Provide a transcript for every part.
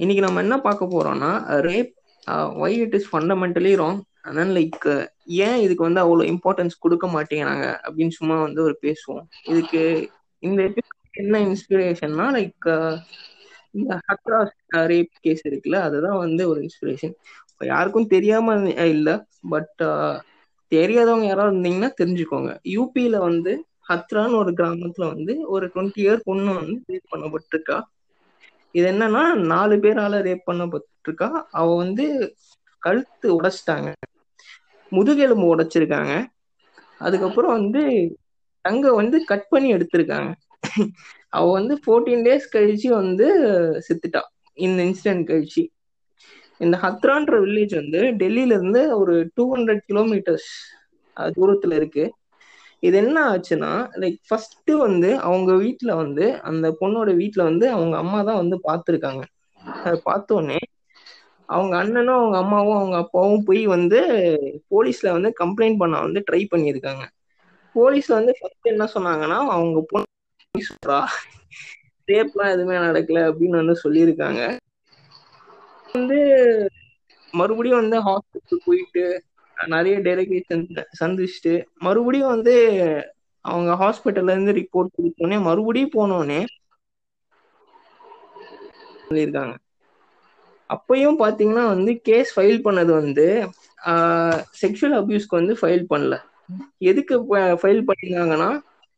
இன்னைக்கு நம்ம என்ன பார்க்க போறோம்னா rape why it is fundamentally wrong அதனால லைக் ஏன் இதுக்கு வந்து அவ்வளோ இம்பார்ட்டன்ஸ் கொடுக்க மாட்டேங்கிறாங்க அப்படின்னு சும்மா வந்து ஒரு பேசுவோம். இதுக்கு இந்த என்ன இன்ஸ்பிரேஷன்னா லைக் இந்த ஹக்ராஸ் ரேப் கேஸ் இருக்குல்ல அதுதான் வந்து ஒரு இன்ஸ்பிரேஷன் இப்போ யாருக்கும் தெரியாம இல்லை பட் தெரியாதவங்க யாராவது இருந்தீங்கன்னா தெரிஞ்சுக்கோங்க. யூபியில வந்து ஹத்ரான்னு ஒரு கிராமத்துல வந்து ஒரு டுவெண்ட்டி இயர் பொண்ணு வந்து ரேப் பண்ணப்பட்டிருக்கா. இது என்னன்னா நாலு பேரால ரேப் பண்ணப்பட்டிருக்கா. அவ வந்து கழுத்து உடைச்சிட்டாங்க. முதுகெலும்பு உடைச்சிருக்காங்க. அதுக்கப்புறம் வந்து தங்க வந்து கட் பண்ணி எடுத்திருக்காங்க. அவ வந்து ஃபோர்டீன் டேஸ் கழிச்சு வந்து செத்துட்டா. இந்த இன்சிடென்ட் கழிச்சு. இந்த ஹத்ரான்ற வில்லேஜ் வந்து டெல்லியில இருந்து ஒரு டூ ஹண்ட்ரட் கிலோமீட்டர்ஸ் தூரத்துல இருக்கு. இது என்ன ஆச்சுன்னா லைக் ஃபர்ஸ்ட் வந்து அவங்க வீட்டுல வந்து அந்த பொண்ணோட வீட்டுல வந்து அவங்க அம்மா தான் வந்து பார்த்துருக்காங்க அதை பார்த்தோன்னே அவங்க அண்ணனும் அவங்க அம்மாவும் அவங்க அப்பாவும் போய் வந்து போலீஸ்ல வந்து கம்ப்ளைண்ட் பண்ண வந்து ட்ரை பண்ணியிருக்காங்க. போலீஸ்ல வந்து ஃபர்ஸ்ட் என்ன சொன்னாங்கன்னா அவங்க பொண்ணு சொல்றா ரேப்லாம் எதுவுமே நடக்கல அப்படின்னு வந்து சொல்லியிருக்காங்க. வந்து மறுபடியும் வந்து ஹாஸ்பிட்டல் போயிட்டு நிறைய டெலிகேஷன் சந்திச்சுட்டு மறுபடியும் வந்து அவங்க ஹாஸ்பிட்டல்ல இருந்து ரிப்போர்ட் கொடுத்தோடனே மறுபடியும் போனோடனே சொல்லியிருக்காங்க. அப்பயும் பாத்தீங்கன்னா வந்து கேஸ் ஃபைல் பண்ணது வந்து செக்ஷுவல் அபியூஸ்க்கு வந்து ஃபைல் பண்ணல. எதுக்கு ஃபைல் பண்ணியிருந்தாங்கன்னா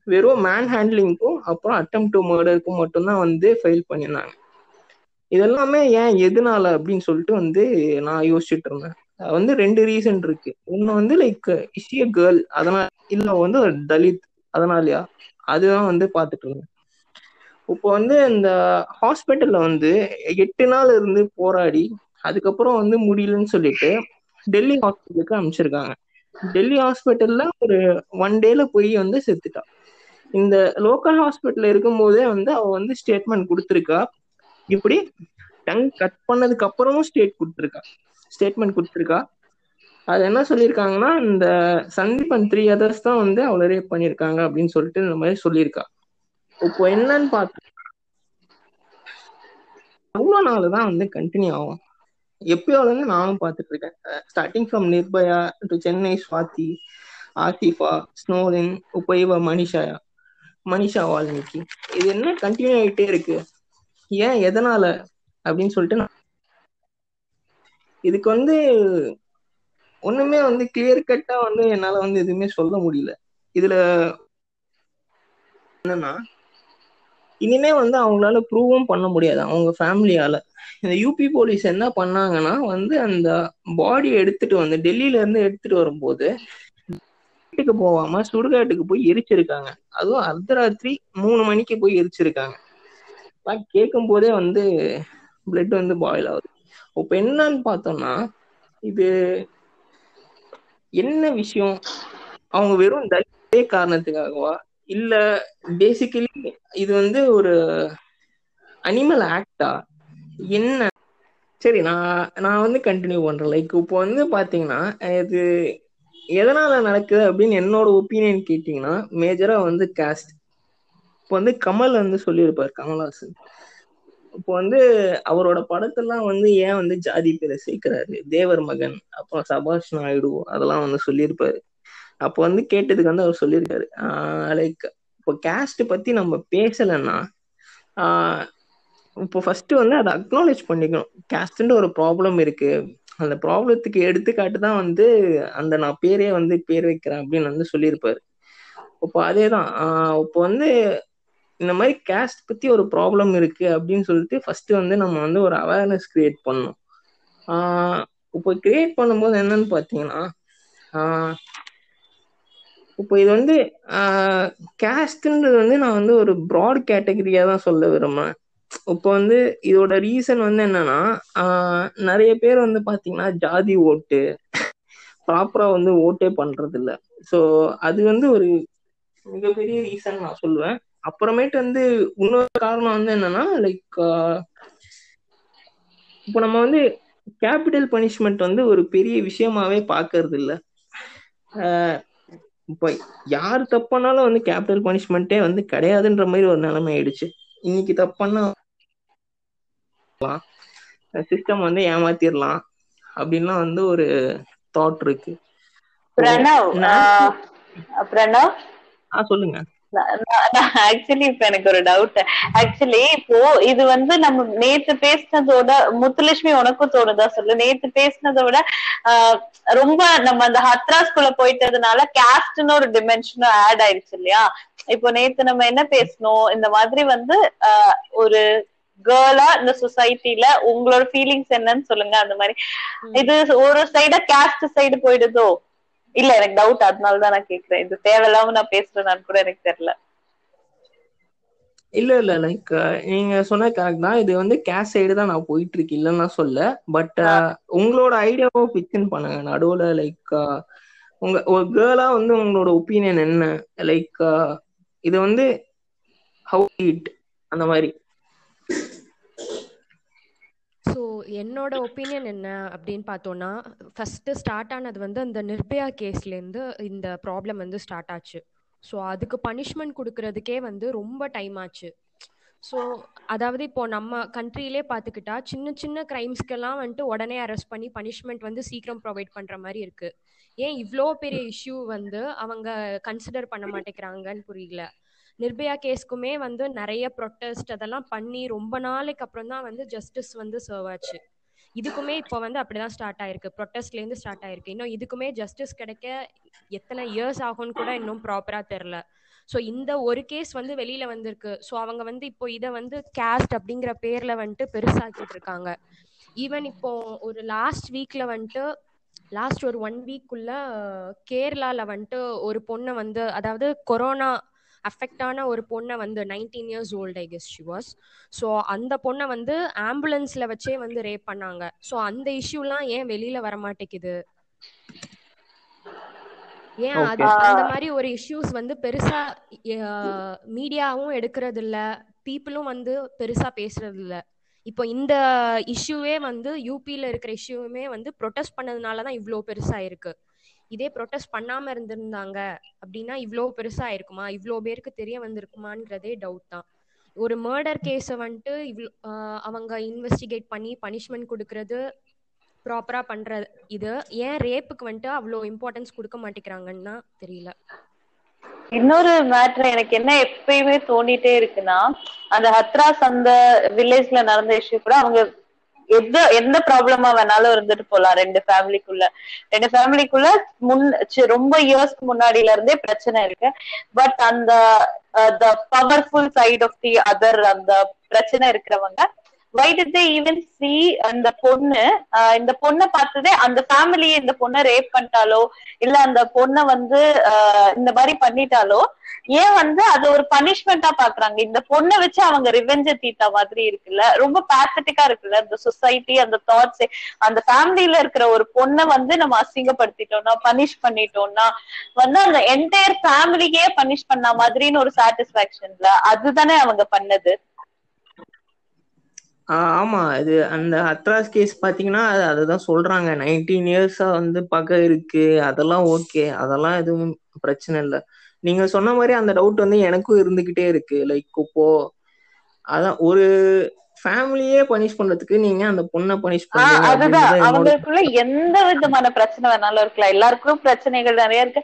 வெறும் மேன் ஹேண்ட்லிங்க்கும் அப்புறம் அட்டம் டு மர்டருக்கும் மட்டும்தான் வந்து ஃபைல் பண்ணியிருந்தாங்க. இதெல்லாமே ஏன் எதனால அப்படின்னு சொல்லிட்டு வந்து நான் யோசிச்சுட்டு இருந்தேன். வந்து ரெண்டு ரீசன் இருக்கு. ஒன்னு வந்து லைக் இஷிய கேர்ள் அதனால இல்ல வந்து ஒரு தலித். அதனாலயா? அதுதான் வந்து பாத்துட்டு இருந்தேன். இப்போ வந்து இந்த ஹாஸ்பிட்டல்ல வந்து எட்டு நாள் இருந்து போராடி அதுக்கப்புறம் வந்து முடியலன்னு சொல்லிட்டு டெல்லி ஹாஸ்பிட்டலுக்கு அனுப்பிச்சிருக்காங்க. டெல்லி ஹாஸ்பிட்டல்ல ஒரு ஒன் டேல போய் வந்து செத்துட்டா. இந்த லோக்கல் ஹாஸ்பிட்டல் இருக்கும் போதே வந்து அவ வந்து ஸ்டேட்மெண்ட் கொடுத்துருக்கா. இப்படி டங் கட் பண்ணதுக்கு அப்புறமும் ஸ்டேட் கொடுத்துருக்கா. ஸ்டேட்மெண்ட் கொடுத்துருக்கா. அது என்ன சொல்லியிருக்காங்கன்னா இந்த சந்தீப் அண்ட் த்ரீ அதர்ஸ் தான் வந்து அவளை ரேப் பண்ணியிருக்காங்க அப்படின்னு சொல்லிட்டு இந்த மாதிரி சொல்லியிருக்கா. இப்போ என்னன்னு பார்த்தா அவ்வளோ நாள் தான் வந்து கண்டினியூ ஆகும். எப்பயோலேருந்து நானும் பார்த்துட்டு இருக்கேன். Starting from Nirbhaya to Chennai Swathi Asifa Snowlin உபயவா Manisha Manisha Valmiki இது என்ன கண்டினியூ ஆகிட்டே இருக்கு? ஏன் எதனால? அப்படின்னு சொல்லிட்டு இதுக்கு வந்து ஒண்ணுமே வந்து கிளியர் கட்டா வந்து என்னால வந்து எதுவுமே சொல்ல முடியல. இதுல என்னன்னா இனிமே வந்து அவங்களால ப்ரூவும் பண்ண முடியாது. அவங்க ஃபேமிலியால இந்த யூபி போலீஸ் என்ன பண்ணாங்கன்னா வந்து அந்த பாடி எடுத்துட்டு வந்து டெல்லியில இருந்து எடுத்துட்டு வரும்போது வீட்டுக்கு போகாம சுடுகாட்டுக்கு போய் எரிச்சிருக்காங்க. அதுவும் அர்த்தராத்திரி மூணு மணிக்கு போய் எரிச்சிருக்காங்க. கேட்கும் போதே வந்து பிளட் வந்து பாயில் ஆகுது. இப்ப என்னன்னு பார்த்தோம்னா இது என்ன விஷயம்? அவங்க வெறும் தலித்தே காரணத்துக்காகவா? இல்ல பேசிக்கலி இது வந்து ஒரு அனிமல் ஆக்டா என்ன? சரி நான் நான் வந்து கண்டினியூ பண்றேன். லைக் இப்போ வந்து பாத்தீங்கன்னா இது எதனால நடக்குது அப்படின்னு என்னோட ஒப்பீனியன் கேட்டீங்கன்னா மேஜரா வந்து காஸ்ட் இப்போ வந்து கமல் வந்து சொல்லியிருப்பார் கமல்ஹாசன். இப்போ வந்து அவரோட படத்தெல்லாம் வந்து ஏன் வந்து ஜாதி பேரை சேர்க்கிறாரு? தேவர் மகன் அப்புறம் சபாஷ் நாயுடு அதெல்லாம் வந்து சொல்லியிருப்பாரு. அப்போ வந்து கேட்டதுக்கு வந்து அவர் சொல்லியிருக்காரு. லைக் இப்போ கேஸ்ட் பத்தி நம்ம பேசலைன்னா இப்போ ஃபர்ஸ்ட் வந்து அதை அக்னாலேஜ் பண்ணிக்கணும். கேஸ்ட்ன்ற ஒரு ப்ராப்ளம் இருக்கு. அந்த ப்ராப்ளத்துக்கு எடுத்துக்காட்டு தான் வந்து அந்த நான் பேரே வந்து பேர் வைக்கிறேன் அப்படின்னு வந்து சொல்லியிருப்பாரு. இப்போ அதே தான் இப்போ வந்து இந்த மாதிரி கேஸ்ட் பத்தி ஒரு ப்ராப்ளம் இருக்கு அப்படின்னு சொல்லிட்டு ஃபர்ஸ்ட் வந்து நம்ம வந்து ஒரு அவேர்னஸ் கிரியேட் பண்ணோம் இப்போ கிரியேட் பண்ணும்போது என்னன்னு பார்த்தீங்கன்னா இப்போ இது வந்து கேஸ்ட்ன்றது வந்து நான் வந்து ஒரு ப்ராட் கேட்டகரியா தான் சொல்ல விரும்புறேன். இப்போ வந்து இதோட ரீசன் வந்து என்னன்னா நிறைய பேர் வந்து பார்த்தீங்கன்னா ஜாதி ஓட்டு ப்ராப்பரா வந்து ஓட்டே பண்றது இல்லை ஸோ அது வந்து ஒரு மிகப்பெரிய ரீசன் நான் சொல்லுவேன். அப்புறமேட்டு வந்து இன்னொரு காரணம் வந்து என்னன்னா லைக் இப்போ நம்ம வந்து கேபிட்டல் பனிஷ்மெண்ட் வந்து ஒரு பெரிய விஷயமாவே பாக்குறது இல்ல. இப்போ யார் தப்பானாலும் வந்து கேபிட்டல் பனிஷ்மெண்ட்டே வந்து கிடையாதுன்ற மாதிரி ஒரு நிலைமை ஆயிடுச்சு. இன்னைக்கு தப்பானா சிஸ்டம் வந்து ஏமாத்திரலாம் அப்படின்லாம் வந்து ஒரு தாட் இருக்கு. பிரணவ் பிரணவ்? சொல்லுங்க. ஆக்சுவலி இப்ப எனக்கு ஒரு டவுட் ஆக்சுவலி இப்போ இது வந்து நம்ம நேத்து பேசினதோட முத்துலட்சுமி உனக்கும் தோணுதா சொல்லு? நேத்து பேசினதை விட ரொம்ப நம்ம அந்த ஹத்ராஸ்குள்ள போயிட்டதுனால கேஸ்ட்னு ஒரு டிமென்ஷனும் ஆட் ஆயிடுச்சு இல்லையா? இப்போ நேத்து நம்ம என்ன பேசணும் இந்த மாதிரி வந்து ஒரு கேர்ளா இந்த சொசைட்டில உங்களோட ஃபீலிங்ஸ் என்னன்னு சொல்லுங்க அந்த மாதிரி. இது ஒரு சைடா கேஸ்ட் சைடு போயிடுதோ? இல்ல எனக்கு டவுட் அதனாலதான் நான் கேக்குறேன். இது தேவையில்லாம நான் பேசுறேன்னு கூட எனக்கு தெரியல. இல்ல இல்ல லைக் நீங்க சொன்ன கரெக்ட் தான். இது வந்து கேஷ் சைடு தான் நான் போயிட்டு இருக்கு இல்லைன்னு நான் சொல்ல பட் உங்களோட ஐடியாவை பிக்சன் பண்ணுங்க. நடுவுல லைக் உங்க ஒரு கேர்ளா வந்து உங்களோட ஒப்பீனியன் என்ன? லைக் இது வந்து ஹவு இட் அந்த மாதிரி. என்னோட ஒப்பீனியன் என்ன அப்படின்னு பார்த்தோன்னா ஃபஸ்ட்டு ஸ்டார்ட் ஆனது வந்து அந்த நிர்பயா கேஸ்லேருந்து இந்த ப்ராப்ளம் வந்து ஸ்டார்ட் ஆச்சு. ஸோ அதுக்கு பனிஷ்மெண்ட் கொடுக்கறதுக்கே வந்து ரொம்ப டைம் ஆச்சு. ஸோ அதாவது இப்போ நம்ம கண்ட்ரியிலே பார்த்துக்கிட்டா சின்ன சின்ன கிரைம்ஸ்க்கெல்லாம் வந்துட்டு உடனே அரெஸ்ட் பண்ணி பனிஷ்மெண்ட் வந்து சீக்கிரம் ப்ரொவைட் பண்ணுற மாதிரி இருக்கு. ஏன் இவ்வளோ பெரிய இஷ்யூ வந்து அவங்க கன்சிடர் பண்ண மாட்டேங்கிறாங்கன்னு புரியல. நிர்பயா கேஸ்க்குமே வந்து நிறைய ப்ரொட்டஸ்ட் அதெல்லாம் பண்ணி ரொம்ப நாளைக்கு அப்புறம் தான் வந்து ஜஸ்டிஸ் வந்து சர்வ் ஆச்சு. இதுக்குமே இப்போ வந்து அப்படிதான் ஸ்டார்ட் ஆயிருக்கு. ப்ரொட்டஸ்ட்லேருந்து ஸ்டார்ட் ஆயிருக்கு. இன்னும் இதுக்குமே ஜஸ்டிஸ் கிடைக்க எத்தனை இயர்ஸ் ஆகும்னு கூட இன்னும் ப்ராப்பரா தெரில ஸோ இந்த ஒரு கேஸ் வந்து வெளியில வந்திருக்கு. ஸோ அவங்க வந்து இப்போ இதை வந்து கேஸ்ட் அப்படிங்கிற பேர்ல வந்துட்டு பெருசாக்கிட்டு இருக்காங்க. ஈவன் இப்போ ஒரு லாஸ்ட் வீக்ல வந்துட்டு லாஸ்ட் ஒரு ஒன் வீக்குள்ள கேரளால வந்துட்டு ஒரு பொண்ணை வந்து அதாவது கொரோனா அஃபெக்ட் ஆன ஒரு பொண்ணை வந்து nineteen years old I guess she was so அந்த பொண்ணை வந்து ஆம்புலன்ஸ்ல வச்சே வந்து ரேப் பண்ணாங்க. ஸோ அந்த இஷ்யூலாம் ஏன் வெளியில வர மாட்டேங்குது ஏன் அது அந்த மாதிரி ஒரு இஷ்யூஸ் வந்து பெருசா மீடியாவும் எடுக்கிறது இல்ல பீப்புளும் வந்து பெருசா பேசுறது இல்ல இப்போ இந்த இஷ்யூவே வந்து யூபியில இருக்கிற இஷ்யூவுமே வந்து ப்ரொட்டஸ்ட் பண்ணதுனால தான் இவ்வளோ பெருசா இருக்கு. இதே ப்ரொட்டஸ்ட் பண்ணாம இருந்திருந்தாங்க அப்படின்னா இவ்வளோ பெருசா ஆயிருக்குமா? இவ்வளோ பேருக்கு தெரிய வந்திருக்குமான்றதே டவுட் தான். ஒரு மர்டர் கேஸை வந்துட்டு இவ்வளோ அவங்க இன்வெஸ்டிகேட் பண்ணி பனிஷ்மெண்ட் கொடுக்கறது ப்ராப்பரா பண்ற இது. ஏன் ரேப்புக்கு வந்துட்டு அவ்வளோ இம்பார்ட்டன்ஸ் கொடுக்க மாட்டேங்கிறாங்கன்னா தெரியல. இன்னொரு மேட்ரு எனக்கு என்ன எப்பயுமே தோண்டிட்டே இருக்குன்னா அந்த ஹத்ராஸ் அந்த வில்லேஜ்ல நடந்த இஷ்யூ கூட அவங்க எந்த எந்த ப்ராப்ளமா வேணாலும் இருந்துட்டு போலாம். ரெண்டு ஃபேமிலிக்குள்ள ரெண்டு ஃபேமிலிக்குள்ள முன் ரொம்ப இயர்ஸ்க்கு முன்னாடில இருந்தே பிரச்சனை இருக்கு. பட் அந்த the powerful side of the other அந்த பிரச்சனை இருக்கிறவங்க why did they even see அந்த பொண்ணு? Uh, இந்த பொண்ணை பார்த்ததே அந்த ஃபேமிலியை இந்த பொண்ணை ரேப் பண்ணிட்டாலோ இல்ல அந்த பொண்ணை வந்து uh, இந்த மாதிரி பண்ணிட்டாலோ ஏன் வந்து அது ஒரு பனிஷ்மெண்டா பாக்குறாங்க இந்த பொண்ணை வச்சு அவங்க ரிவெஞ்ச தீட்டா மாதிரி இருக்குல்ல? ரொம்ப பேத்தட்டிக்கா இருக்குல்ல? இந்த சொசைட்டி அந்த தாட்ஸ் அந்த ஃபேமிலியில இருக்கிற ஒரு பொண்ணை வந்து நம்ம அசிங்கப்படுத்திட்டோம்னா பனிஷ் பண்ணிட்டோம்னா வந்து அந்த என்டையர் ஃபேமிலிக்கே பனிஷ் பண்ண மாதிரின்னு ஒரு சாட்டிஸ்பாக்சன்ல அதுதானே அவங்க பண்ணது? ஆமா இது அந்த அட்ராஸ் கேஸ் பாத்தீங்கன்னா அதுதான் சொல்றாங்க. நைன்டீன் இயர்ஸா வந்து பகை இருக்கு. அதெல்லாம் ஓகே அதெல்லாம் எதுவும் பிரச்சனை இல்லை. நீங்க சொன்ன மாதிரி அந்த டவுட் வந்து எனக்கும் இருந்துகிட்டே இருக்கு. லைக் இப்போ அதான் ஒரு ஃபேமிலியே பனிஷ் பண்றதுக்கு நீங்க அந்த பொண்ணை பனிஷ் பண்ணுங்க அதுதான். அவங்களுக்குள்ள எந்த விதமான பிரச்சனை வேணாலும் இருக்கலாம். எல்லாருக்கும் பிரச்சனைகள் நிறைய இருக்கு.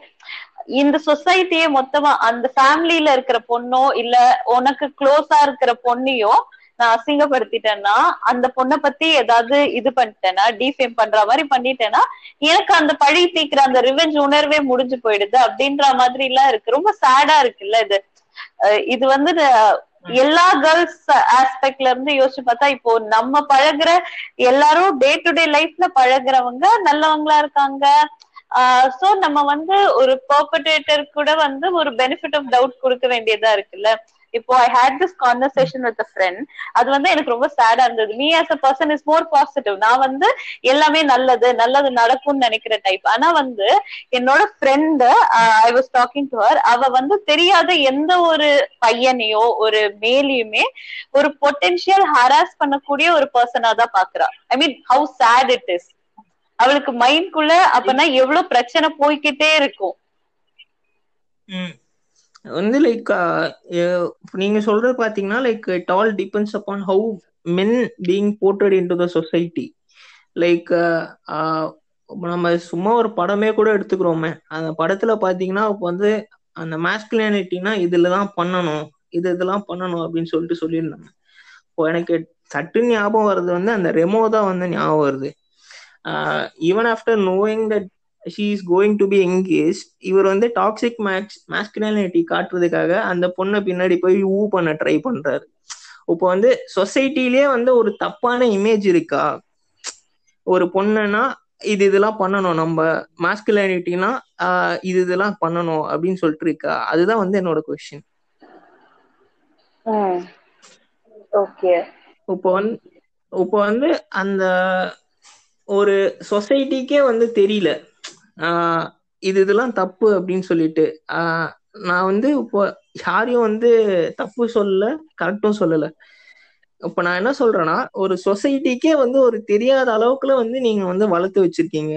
இந்த சொசைட்டியே மொத்தமா அந்த ஃபேமிலியில இருக்கிற பொண்ணோ இல்ல உனக்கு க்ளோஸா இருக்கிற பொண்ணையோ நான் அசிங்கப்படுத்திட்டேன்னா அந்த பொண்ணை பத்தி ஏதாவது இது பண்ணிட்டேன்னா டிஃபேம் பண்ற மாதிரி பண்ணிட்டேன்னா எனக்கு அந்த பழி தீக்கிற அந்த ரிவெஞ்ச் உணர்வே முடிஞ்சு போயிடுது அப்படின்ற மாதிரி எல்லாம் இருக்கு. ரொம்ப சேடா இருக்குல்ல இது. இது வந்து எல்லா கேர்ள்ஸ் ஆஸ்பெக்ட்ல இருந்து யோசிச்சு பார்த்தா இப்போ நம்ம பழகுற எல்லாரும் டே டு டே லைஃப்ல பழகுறவங்க நல்லவங்களா இருக்காங்க. சோ நம்ம வந்து ஒரு பர்படேட்டர் கூட வந்து ஒரு பெனிஃபிட் ஆஃப் டவுட் கொடுக்க வேண்டியதா இருக்குல்ல. இப்போ I hate this conversation with friend அது வந்து எனக்கு ரொம்ப சேடா இருந்தது. Me as a person is more positive நான் வந்து எல்லாமே நல்லது நல்லது நடக்கும்னு நினைக்கிற டைப் ஆனா வந்து என்னோட friend I was talking to her அவ வந்து தெரியாத எந்த ஒரு பையனையோ ஒரு மேலையுமே ஒரு பொட்டென்ஷியல் ஹராஸ் பண்ணக்கூடிய ஒரு பர்சனா தான் பாக்குறா. I mean how sad it is அவளுக்கு மைண்ட்குள்ள அப்பனா எவ்வளவு பிரச்சனை போய்கிட்டே இருக்கும். வந்து லைக் uh, நீங்க சொல்றது பாத்தீங்கன்னா like it all depends upon how men being portrayed into the society like நம்ம சும்மா ஒரு படமே கூட எடுத்துக்கிறோமே. அந்த படத்துல பாத்தீங்கன்னா இப்போ வந்து அந்த மாஸ்குலினிட்டினா இதுலதான் பண்ணணும். இது இதெல்லாம் பண்ணணும் அப்படின்னு சொல்லிட்டு சொல்லியிருந்தாங்க. இப்போ எனக்கு சட்டு ஞாபகம் வர்றது வந்து அந்த ரெமோ தான் வந்து ஞாபகம் வருது. Even after knowing that she is going to be engage இவர் வந்து டாக்ஸிக் மேக்ஸ் மாஸ்குலினிட்டி காட்டுறதுக்காக அந்த பொண்ணை பின்னாடி போய் ஊ பண்ண ட்ரை பண்றாரு. இப்போ வந்து சொசைட்டிலேயே வந்து ஒரு தப்பான இமேஜ் இருக்கா? ஒரு பொண்ணுன்னா இது இதெல்லாம் பண்ணணும். நம்ம மாஸ்குலானிட்டினா இது இதெல்லாம் பண்ணணும் அப்படின்னு சொல்லிட்டு இருக்கா? அதுதான் வந்து என்னோட கொஸ்டின் ஓகே இப்போ வந்து இப்போ வந்து அந்த ஒரு சொசைட்டிக்கே வந்து தெரியல. இது இதெல்லாம் தப்பு அப்படின்னு சொல்லிட்டு நான் வந்து இப்போ யாரையும் வந்து தப்பு சொல்லல கரெக்டும் சொல்லல. இப்ப நான் என்ன சொல்றேன்னா ஒரு சொசைட்டிக்கே வந்து ஒரு தெரியாத அளவுக்குல வந்து நீங்க வந்து வளர்த்து வச்சிருக்கீங்க.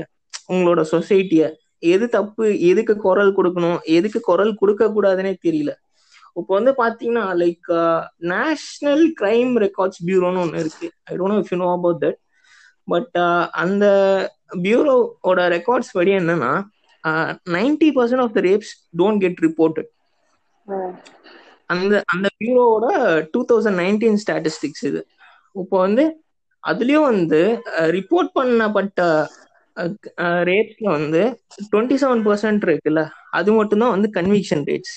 உங்களோட சொசைட்டிய எது தப்பு எதுக்கு குரல் கொடுக்கணும் எதுக்கு குரல் கொடுக்க கூடாதுன்னே தெரியல. இப்போ வந்து பாத்தீங்கன்னா லைக் நேஷனல் கிரைம் ரெக்கார்ட்ஸ் பியூரோன்னு ஒன்று இருக்கு. I don't if you know about that but அந்த பியூரோவோட ரெக்கார்ட்ஸ் படி என்னன்னா ninety percent of the rapes don't get reported அந்த அந்த பியூரோவோட டூ தௌசண்ட் நைன்டீன் ஸ்டாட்டிஸ்டிக்ஸ் இது. இப்போ வந்து அதுலயும் வந்து ரிப்போர்ட் பண்ணப்பட்ட ரேட்ஸ்ல வந்து டுவெண்ட்டி செவன் பர்சன்ட் இருக்குல்ல அது மட்டும்தான் வந்து கன்விக்ஷன் ரேட்ஸ்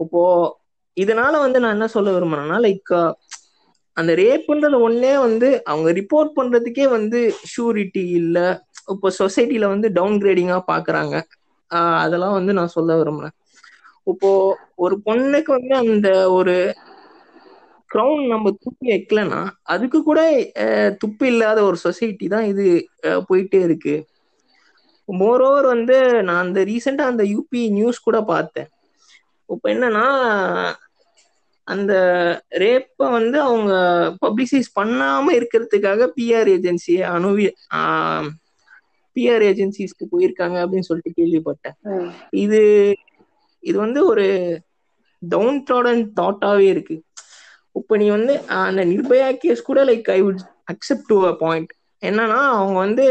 இப்போ இதனால வந்து நான் என்ன சொல்ல விரும்புறேன்னா லைக் அந்த ரேப்புன்றது ஒன்னே வந்து அவங்க ரிப்போர்ட் பண்றதுக்கே வந்து ஷூரிட்டி இல்ல. இப்போ சொசைட்டில வந்து டவுன் கிரேடிங்கா பாக்குறாங்க அதெல்லாம் வந்து நான் சொல்ல விரும்புறேன். இப்போ ஒரு பொண்ணுக்கு வந்து அந்த ஒரு க்ரௌன் நம்ம துப்பி வைக்கலன்னா அதுக்கு கூட துப்பு இல்லாத ஒரு சொசைட்டி தான் இது போயிட்டே இருக்கு. மோரோவர் வந்து நான் அந்த ரீசெண்டா அந்த யூபி நியூஸ் கூட பார்த்தேன். இப்போ என்னன்னா அந்த ரேப்பை வந்து அவங்க பப்ளிசைஸ் பண்ணாம இருக்கிறதுக்காக பிஆர் ஏஜென்சி அணுவி பிஆர் ஏஜென்சிஸ்க்கு போயிருக்காங்க அப்படின்னு சொல்லிட்டு கேள்விப்பட்டேன். இது இது வந்து ஒரு டவுன் ட்ராடன் தாட்டாவே இருக்கு. இப்போ நீ வந்து அந்த நிர்பயா கேஸ் கூட like I would accept to a point என்னன்னா அவங்க வந்து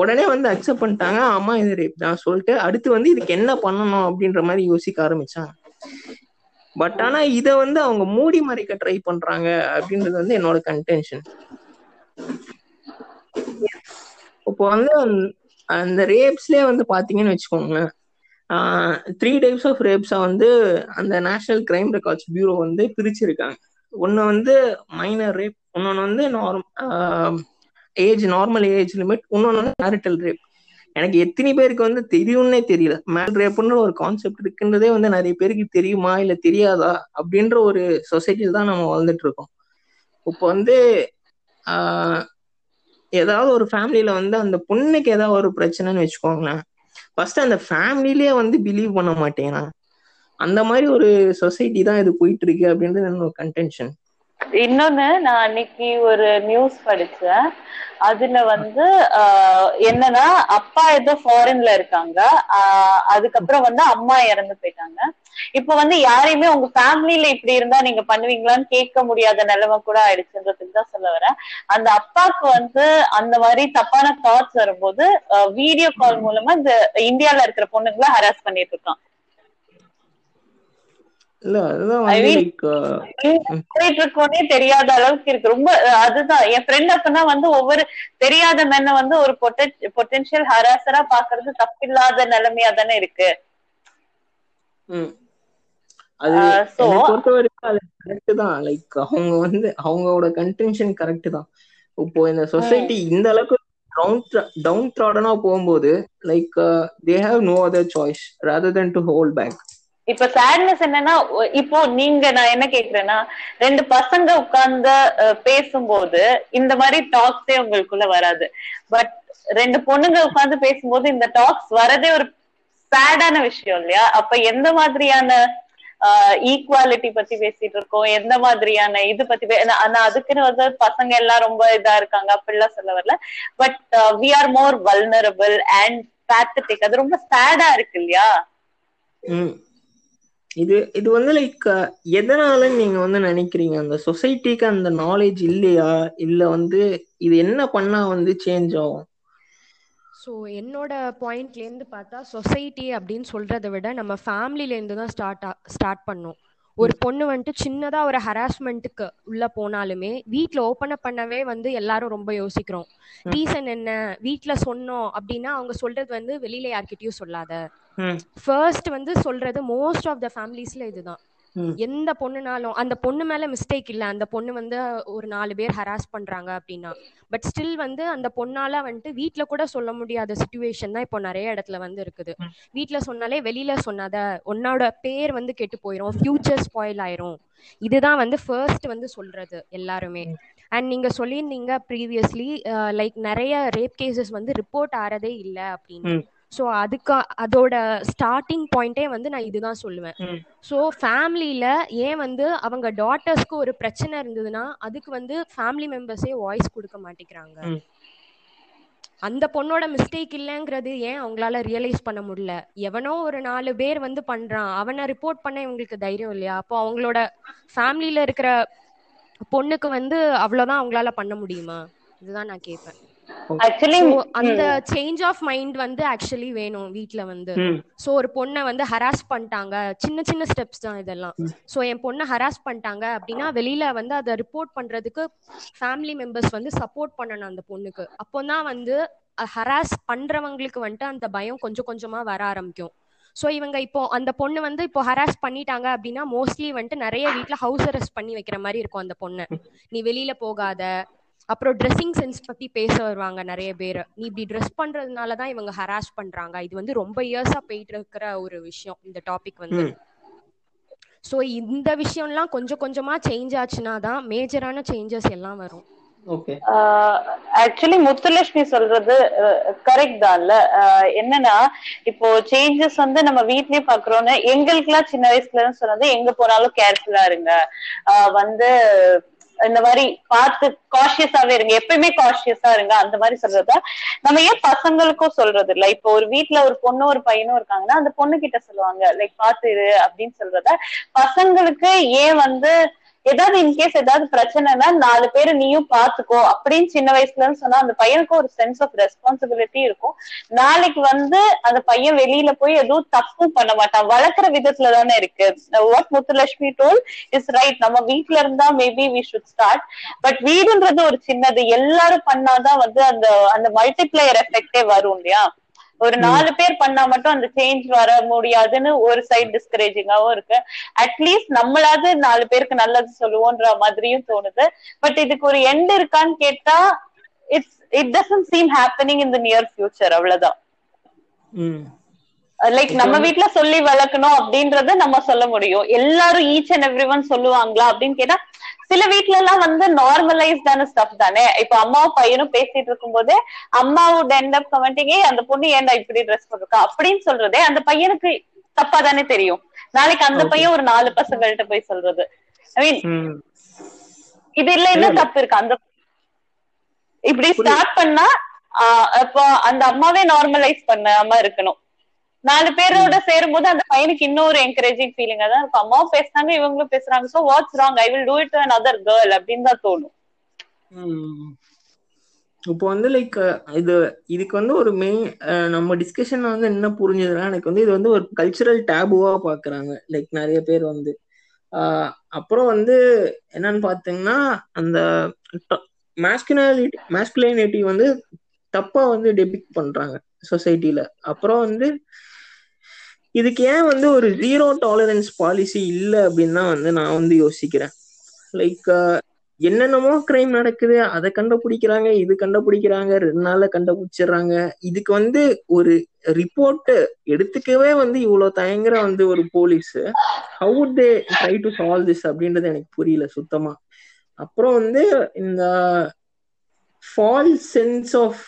உடனே வந்து அக்செப்ட் பண்ணிட்டாங்க அம்மா இது ரேப் தான் சொல்லிட்டு அடுத்து வந்து இதுக்கு என்ன பண்ணணும் அப்படின்ற மாதிரி யோசிக்க ஆரம்பிச்சாங்க. பட் ஆனா இத வந்து அவங்க மூடி மறைக்க ட்ரை பண்றாங்க அப்படின்றது வந்து என்னோட கன்டென்ஷன் இப்போ வந்து அந்த ரேப்ஸ்லயே வந்து பாத்தீங்கன்னு வச்சுக்கோங்களேன். த்ரீ டைப்ஸ் ஆஃப் ரேப்ஸா வந்து அந்த நேஷனல் கிரைம் ரெக்கார்ட்ஸ் பியூரோ வந்து பிரிச்சிருக்காங்க. ஒன்னு வந்து மைனர் ரேப் இன்னொன்னு வந்து norm age normal age limit இன்னொன்னு வந்து மேரிட்டல் ரேப் எனக்கு எத்தனை பேருக்கு வந்து தெரியும்னே தெரியல. மேல் ரேப்புன்ற ஒரு கான்செப்ட் இருக்குன்றதே வந்து நிறைய பேருக்கு தெரியுமா இல்ல தெரியாதா அப்படின்ற ஒரு சொசைட்டியில் தான் நம்ம வாழ்ந்துட்டு இருக்கோம். இப்போ வந்து ஏதாவது ஒரு ஃபேமிலியில வந்து அந்த பொண்ணுக்கு ஏதாவது ஒரு பிரச்சனைன்னு வச்சுக்கோங்களேன். ஃபர்ஸ்ட் அந்த ஃபேமிலிலேயே வந்து பிலீவ் பண்ண மாட்டேங்கிறாங்க. அந்த மாதிரி ஒரு சொசைட்டி தான் இது போயிட்டு இருக்கு அப்படின்றது என்னோட கன்டென்ஷன் இன்னொன்னு நான் அன்னைக்கு ஒரு நியூஸ் படிச்சேன். அதுல வந்து என்னன்னா அப்பா ஏதோ ஃபாரின்ல இருக்காங்க. அதுக்கப்புறம் வந்து அம்மா இறந்து போயிட்டாங்க. இப்ப வந்து யாரையுமே உங்க ஃபேமிலில இப்படி இருந்தா நீங்க பண்ணுவீங்களான்னு கேட்க முடியாத நிலைமை கூட ஆயிடுச்சுன்றதுக்கு தான் சொல்ல வரேன். அந்த அப்பாவுக்கு வந்து அந்த மாதிரி தப்பான தாட்ஸ் வரும்போது வீடியோ கால் மூலமா இந்த இந்தியால இருக்கிற பொண்ணுங்களை ஹராஸ் பண்ணிட்டு இருக்கான். இல்ல அதுதான் இருக்கோனே தெரியாத அளவுக்கு இருக்கு. ரொம்ப அதுதான். என் ஃப்ரெண்ட் அப்பனா வந்து ஒவ்வொரு தெரியாத மென்ன வந்து ஒரு பொட்டன்ஷியல் ஹராசரா பாக்குறது தப்பில்லாத நிலைமையா தானே இருக்கு. அது பொறுத்த வரைக்கும் அது கரெக்ட் தான். லைக் அவங்க வந்து அவங்களோட கன்டென்ஷன் கரெக்ட் தான். இப்போ இந்த சொசைட்டி இந்த அளவுக்கு டவுன் டவுன் த்ராடனா போகும்போது like they have no other choice rather than to hold back இப்ப சேட்னஸ் என்னன்னா இப்போ நீங்க நான் என்ன கேக்குறேன்னா ரெண்டு பசங்க உட்கார்ந்து பேசும்போது இந்த மாதிரி டாக்ஸே உங்களுக்குள்ள வராது. பட் ரெண்டு பொண்ணுங்க உட்கார்ந்து பேசும்போது இந்த டாக்ஸ் வரதே ஒரு சேடான விஷயம் இல்லையா? அப்ப எந்த மாதிரியான ஈக்குவாலிட்டி பத்தி பேசிட்டு இருக்கோம்? எந்த மாதிரியான இது பத்தி ஆனா அதுக்குன்னு வந்து பசங்க எல்லாம் ரொம்ப இதா இருக்காங்க அப்படிலாம் சொல்ல வரல. But we are more vulnerable and pathetic அது ரொம்ப சேடா இருக்கு இல்லையா? இது இது வந்து லைக் எதனால நீங்க வந்து நினைக்கிறீங்க? அந்த சொசைட்டிக்கு அந்த நாலேஜ் இல்லையா? இல்ல வந்து இது என்ன பண்ணா வந்து சேஞ்ச் ஆகும்? ஸோ என்னோட பாயிண்ட்லேருந்து பார்த்தா சொசைட்டி அப்படின்னு சொல்கிறத விட நம்ம ஃபேமிலிலேருந்து தான் ஸ்டார்ட் ஸ்டார்ட் பண்ணோம். ஒரு பொண்ணு வந்துட்டு சின்னதாக ஒரு ஹராஸ்மெண்ட்டுக்கு உள்ளே போனாலுமே வீட்டில் ஓப்பன் அப் பண்ணவே வந்து எல்லாரும் ரொம்ப யோசிக்கிறோம். ரீசன் என்ன? வீட்டில் சொன்னோம் அப்படின்னா அவங்க சொல்றது வந்து வெளியில யார்கிட்டயும் சொல்லாத. ஃபர்ஸ்ட் வந்து சொல்றது மோஸ்ட் ஆஃப் த ஃபேமிலிஸ்ல இதுதான். எந்த பொண்ணுனாலும் அந்த பொண்ணு மேல மிஸ்டேக் இல்ல. அந்த பொண்ணு வந்து ஒரு நாலு பேர் ஹராஸ் பண்றாங்க அப்படின்னா. பட் ஸ்டில் வந்து அந்த பொண்ணால வந்துட்டு வீட்ல கூட சொல்ல முடியாத சுச்சுவேஷன் தான் இப்போ நிறைய இடத்துல வந்து இருக்குது. வீட்ல சொன்னாலே வெளியில சொன்னாத உன்னோட பேர் வந்து கெட்டு போயிரும். ஃபியூச்சர் ஸ்பாயில் ஆயிரும். இதுதான் வந்து ஃபர்ஸ்ட் வந்து சொல்றது எல்லாருமே. அண்ட் நீங்க சொல்லியிருந்தீங்க ப்ரீவியஸ்லி லைக் நிறைய ரேப் கேசஸ் வந்து ரிப்போர்ட் ஆறதே இல்லை அப்படின்னு. ஸோ அதுக்கு அதோட ஸ்டார்டிங் பாயிண்டே வந்து நான் இதுதான் சொல்லுவேன். ஸோ ஃபேமிலியில ஏன் வந்து அவங்க டாட்டர்ஸ்க்கு ஒரு பிரச்சனை இருந்ததுன்னா அதுக்கு வந்து ஃபேமிலி மெம்பர்ஸே வாய்ஸ் கொடுக்க மாட்டேங்கிறாங்க. அந்த பொண்ணோட மிஸ்டேக் இல்லைங்கிறது ஏன் அவங்களால ரியலைஸ் பண்ண முடியல? எவனோ ஒரு நாலு பேர் வந்து பண்றான். அவனை ரிப்போர்ட் பண்ண இவங்களுக்கு தைரியம் இல்லையா? அப்போ அவங்களோட ஃபேமிலியில இருக்கிற பொண்ணுக்கு வந்து அவ்வளவுதான் அவங்களால பண்ண முடியுமா? இதுதான் நான் கேட்பேன். ஆக்சுவலி அந்த சேஞ்ச் ஆஃப் மைண்ட் வந்து ஆக்சுவலி வேணும் வீட்ல வந்து. சோ ஒரு பொண்ணை வந்து ஹராஸ் பண்ணிட்டாங்க. சின்ன சின்ன ஸ்டெப்ஸ் தான் இதெல்லாம். சோ என் பொண்ணை ஹராஸ் பண்ணிட்டாங்க அப்படின்னா வெளியில வந்து அதை ரிப்போர்ட் பண்றதுக்கு ஃபேமிலி மெம்பர்ஸ் வந்து சப்போர்ட் பண்ணணும் அந்த பொண்ணுக்கு. அப்போதான் வந்து ஹராஸ் பண்றவங்களுக்கு வந்துட்டு அந்த பயம் கொஞ்சம் கொஞ்சமா வர ஆரம்பிக்கும். ஸோ இவங்க இப்போ அந்த பொண்ணு வந்து இப்போ ஹராஸ் பண்ணிட்டாங்க அப்படின்னா மோஸ்ட்லி வந்துட்டு நிறைய வீட்டுல ஹவுஸ் அரெஸ்ட் பண்ணி வைக்கிற மாதிரி இருக்கும் அந்த பொண்ணை. நீ வெளியில போகாத. அப்புறம் ட்ரெஸ்ஸிங் சென்ஸ் பத்தி பேச வருவாங்க நிறைய பேர். நீ இப்படி ட்ரெஸ் பண்றதுனால தான் இவங்க ஹராஸ் பண்றாங்க. இது வந்து ரொம்ப இயர்ஸா போயிட்டு இருக்கிற ஒரு விஷயம் இந்த டாபிக் வந்து. ஸோ இந்த விஷயம்லாம் கொஞ்சம் கொஞ்சமா சேஞ்ச் ஆச்சுன்னா தான் மேஜரான சேஞ்சஸ் எல்லாம் வரும். ஆக்சுவலி முத்துலட்சுமி சொல்றது கரெக்ட் தான்ல. என்னன்னா இப்போ சேஞ்சஸ் வந்து நம்ம வீட்லயே பாக்குறோம்னு எங்களுக்கு எல்லாம் சின்ன வயசுல இருந்து சொன்னது எங்க போனாலும் கேர்ஃபுல்லா இருங்க. வந்து இந்த மாதிரி பார்த்து காஷியஸாவே இருங்க. எப்பயுமே காஷியஸா இருங்க. அந்த மாதிரி சொல்றத நம்ம ஏன் பசங்களுக்கும் சொல்றது இல்ல இப்போ ஒரு வீட்டுல ஒரு பொண்ணும் ஒரு பையனும் இருக்காங்கன்னா அந்த பொண்ணு கிட்ட சொல்லுவாங்க லைக் பாத்து இரு அப்படின்னு சொல்றத பசங்களுக்கு ஏன் வந்து ஏதாவது இன்கேஸ் ஏதாவது பிரச்சனைனா நாலு பேரு நீயும் பாத்துக்கோ அப்படின்னு சின்ன வயசுல சொன்னா அந்த பையனுக்கு ஒரு சென்ஸ் ஆஃப் ரெஸ்பான்சிபிலிட்டி இருக்கும். நாளைக்கு வந்து அந்த பையன் வெளியில போய் எதுவும் தப்பும் பண்ண மாட்டான். வளர்க்குற விதத்துல தானே இருக்கு what Muthulakshmi told is right நம்ம வீட்டுல இருந்தா maybe we should start but வீடுன்றது ஒரு சின்னது. எல்லாரும் பண்ணாதான் வந்து அந்த அந்த மல்டிப்ளையர் எஃபெக்டே வரும் இல்லையா? ஒரு நாலு பேர் பண்ணா மட்டும் அந்த சேஞ்ச் வர முடியாதுன்னு ஒரு சைட் டிஸ்கரேஜிங்காவும் இருக்கு. அட்லீஸ்ட் நம்மளாவது நாலு பேருக்கு நல்லது சொல்லுவோன்ற மாதிரியும் தோணுது. பட் இதுக்கு ஒரு எண்ட் இருக்கான்னு கேட்டா it's it doesn't seem happening in the near future அவ்வளவுதான். லைக் நம்ம வீட்டுல சொல்லி வளர்க்கணும் அப்படின்றத நம்ம சொல்ல முடியும். எல்லாரும் ஈச் அண்ட் எவ்ரி ஒன் சொல்லுவாங்களா அப்படின்னு கேட்டா சில வீட்ல எல்லாம் வந்து நார்மலைஸ்டான ஸ்டப் தானே? இப்ப அம்மாவும் பையனும் பேசிட்டு இருக்கும் போதே அம்மாவோட எண்ட் அப் கமெண்டிங்கே அந்த பொண்ணு ஏன்டா இப்படி ட்ரெஸ் போட்டிருக்கா? அப்படின்னு சொல்றதே அந்த பையனுக்கு தப்பா தானே தெரியும். நாளைக்கு அந்த பையன் ஒரு நாலு பசங்கள்ட்ட போய் சொல்றது. ஐ மீன் இது இல்ல என்ன தப்பு இருக்கு. அந்த இப்படி ஸ்டார்ட் பண்ணா அப்போ அந்த அம்மாவே நார்மலைஸ் பண்ணாம இருக்கணும். நாலு பேரோட சேரும் போது அந்த பையனுக்கு இன்னொரு என்கரேஜிங் ஃபீலிங்கா தான் இருக்கும். அம்மாவும் பேசுனாங்க இவங்களும் பேசுறாங்க. So what's wrong I will do it another girl அப்படின்னு தான் தோணும். இப்போ வந்து லைக் இது இதுக்கு வந்து ஒரு மெயின் நம்ம டிஸ்கஷன் வந்து என்ன புரிஞ்சதுன்னா எனக்கு வந்து இது வந்து ஒரு கல்ச்சுரல் டேபுவா பாக்குறாங்க. லைக் நிறைய பேர் வந்து. அப்புறம் வந்து என்னன்னு பாத்தீங்கன்னா அந்த மேஸ்குலாலிட்டி மேஸ்குலைனிட்டி வந்து தப்பா வந்து டெபிக் பண்றாங்க சொசைட்டில அப்புறம் வந்து இதுக்கு ஏன் வந்து ஒரு ஜீரோ டாலரன்ஸ் பாலிசி இல்லை அப்படின்னு தான் வந்து நான் வந்து யோசிக்கிறேன். லைக் என்னென்னமோ கிரைம் நடக்குது அதை கண்டுபிடிக்கிறாங்க இது கண்டுபிடிக்கிறாங்க ரெண்டு நாள்ல கண்டுபிடிச்சிடுறாங்க. இதுக்கு வந்து ஒரு ரிப்போர்ட் எடுத்துக்கவே வந்து இவ்வளவு தயங்குற வந்து ஒரு police how they try to solve this அப்படின்றது எனக்கு புரியல சுத்தமா. அப்புறம் வந்து இந்த false sense of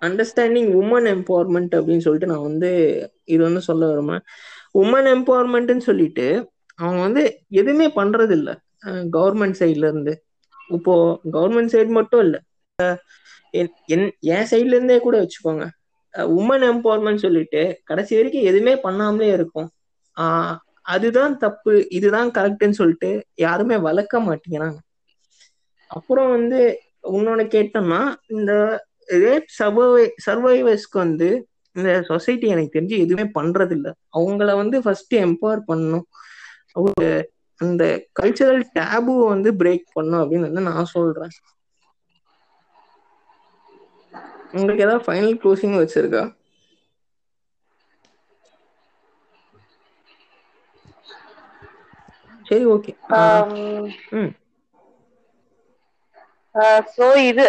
understanding women empowerment அப்படின்னு சொல்லிட்டு நான் வந்து இது வந்து சொல்ல விரும்புறேன். உமன் எம்பவர்மெண்ட்னு சொல்லிட்டு அவங்க வந்து எதுவுமே பண்றது இல்ல. கவர்மெண்ட் சைட்ல இருந்து. இப்போ கவர்மெண்ட் சைடு மட்டும் இல்லை. என் என் சைட்ல இருந்தே கூட வச்சுக்கோங்க. உமன் எம்பவர்மெண்ட் சொல்லிட்டு கடைசி வரைக்கும் எதுவுமே பண்ணாமலே இருக்கும். ஆஹ் அதுதான் தப்பு இதுதான் கரெக்ட்னு சொல்லிட்டு யாருமே வளர்க்க மாட்டேங்கிறாங்க. அப்புறம் வந்து உன்னோட கேட்டோம்னா இந்த ரேப் சர்வை சர்வைவர்ஸ்க்கு வந்து இந்த சொசைட்டி எனக்கு தெரிஞ்சு எதுவுமே பண்றது இல்ல அவங்கள வந்து ஃபர்ஸ்ட் எம்பவர் பண்ணணும். அவங்க அந்த கல்ச்சரல் டேபு வந்து பிரேக் பண்ணும் அப்படின்னு வந்து நான் சொல்றேன். உங்களுக்கு ஏதாவது ஃபைனல் க்ளோசிங் வச்சிருக்கா? சரி ஓகே ம். சோ இது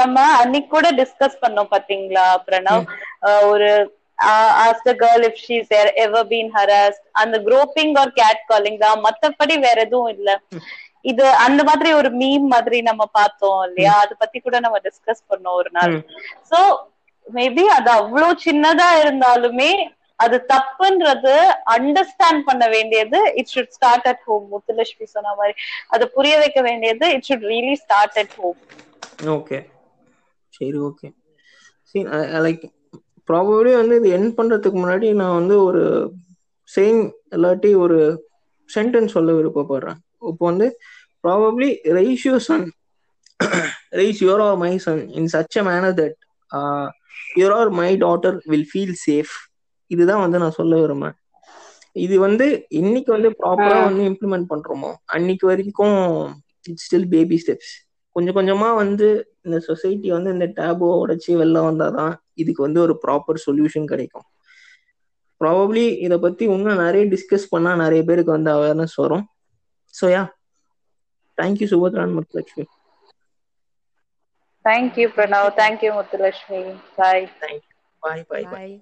நம்ம அன்னைக்கு கூட டிஸ்கஸ் பண்ணோம் பாத்தீங்களா பிரணவ்? ஒரு as the girl if she's ever been harassed அந்த குரோப்பிங் ஆர் கேட் காலிங் தான். மத்தபடி வேற எதுவும் இல்ல. இது அந்த மாதிரி ஒரு மீம் மாதிரி நம்ம பார்த்தோம் இல்லையா? அதை பத்தி கூட நம்ம டிஸ்கஸ் பண்ணோம் ஒரு நாள். சோ மேபி அது அவ்வளவு சின்னதா இருந்தாலுமே அது தப்புன்றது அண்டர்ஸ்டாண்ட் பண்ண வேண்டியது. It should start at home Muthulakshmi சொன்ன மாதிரி. அதை புரிய வைக்க வேண்டியது. It should really start at home okay சரி ஓகே சரி லைக் ப்ராபப்ளி வந்து இது என் பண்றதுக்கு முன்னாடி நான் வந்து ஒரு சேம் இல்லாட்டி ஒரு சென்டென்ஸ் சொல்ல விருப்பப்படுறேன். இப்போ வந்து probably raise your son raise your or my son in such a manner that your or my daughter will feel safe இதுதான் வந்து நான் சொல்ல விரும்புறேன். இது வந்து இன்னைக்கு வந்து ப்ராப்பரா வந்து இம்ப்ளிமெண்ட் பண்றோமோ? அன்னைக்கு வரைக்கும் இட்ஸ் ஸ்டில் பேபி ஸ்டெப்ஸ் கொஞ்சம் கொஞ்சமா வந்து இந்த சொசைட்டி வந்து இந்த டேபோ உடைச்சு வெளில வந்தாதான் இதுக்கு வந்து ஒரு ப்ராப்பர் சொல்யூஷன் கிடைக்கும். ப்ராபப்ளி இதை பத்தி இன்னும் நிறைய டிஸ்கஸ் பண்ணா நிறைய பேருக்கு வந்து அவேர்னஸ் வரும். So ya thank you Subhadran Muthulakshmi thank you Pranav thank you Muthulakshmi bye thank you bye bye bye bye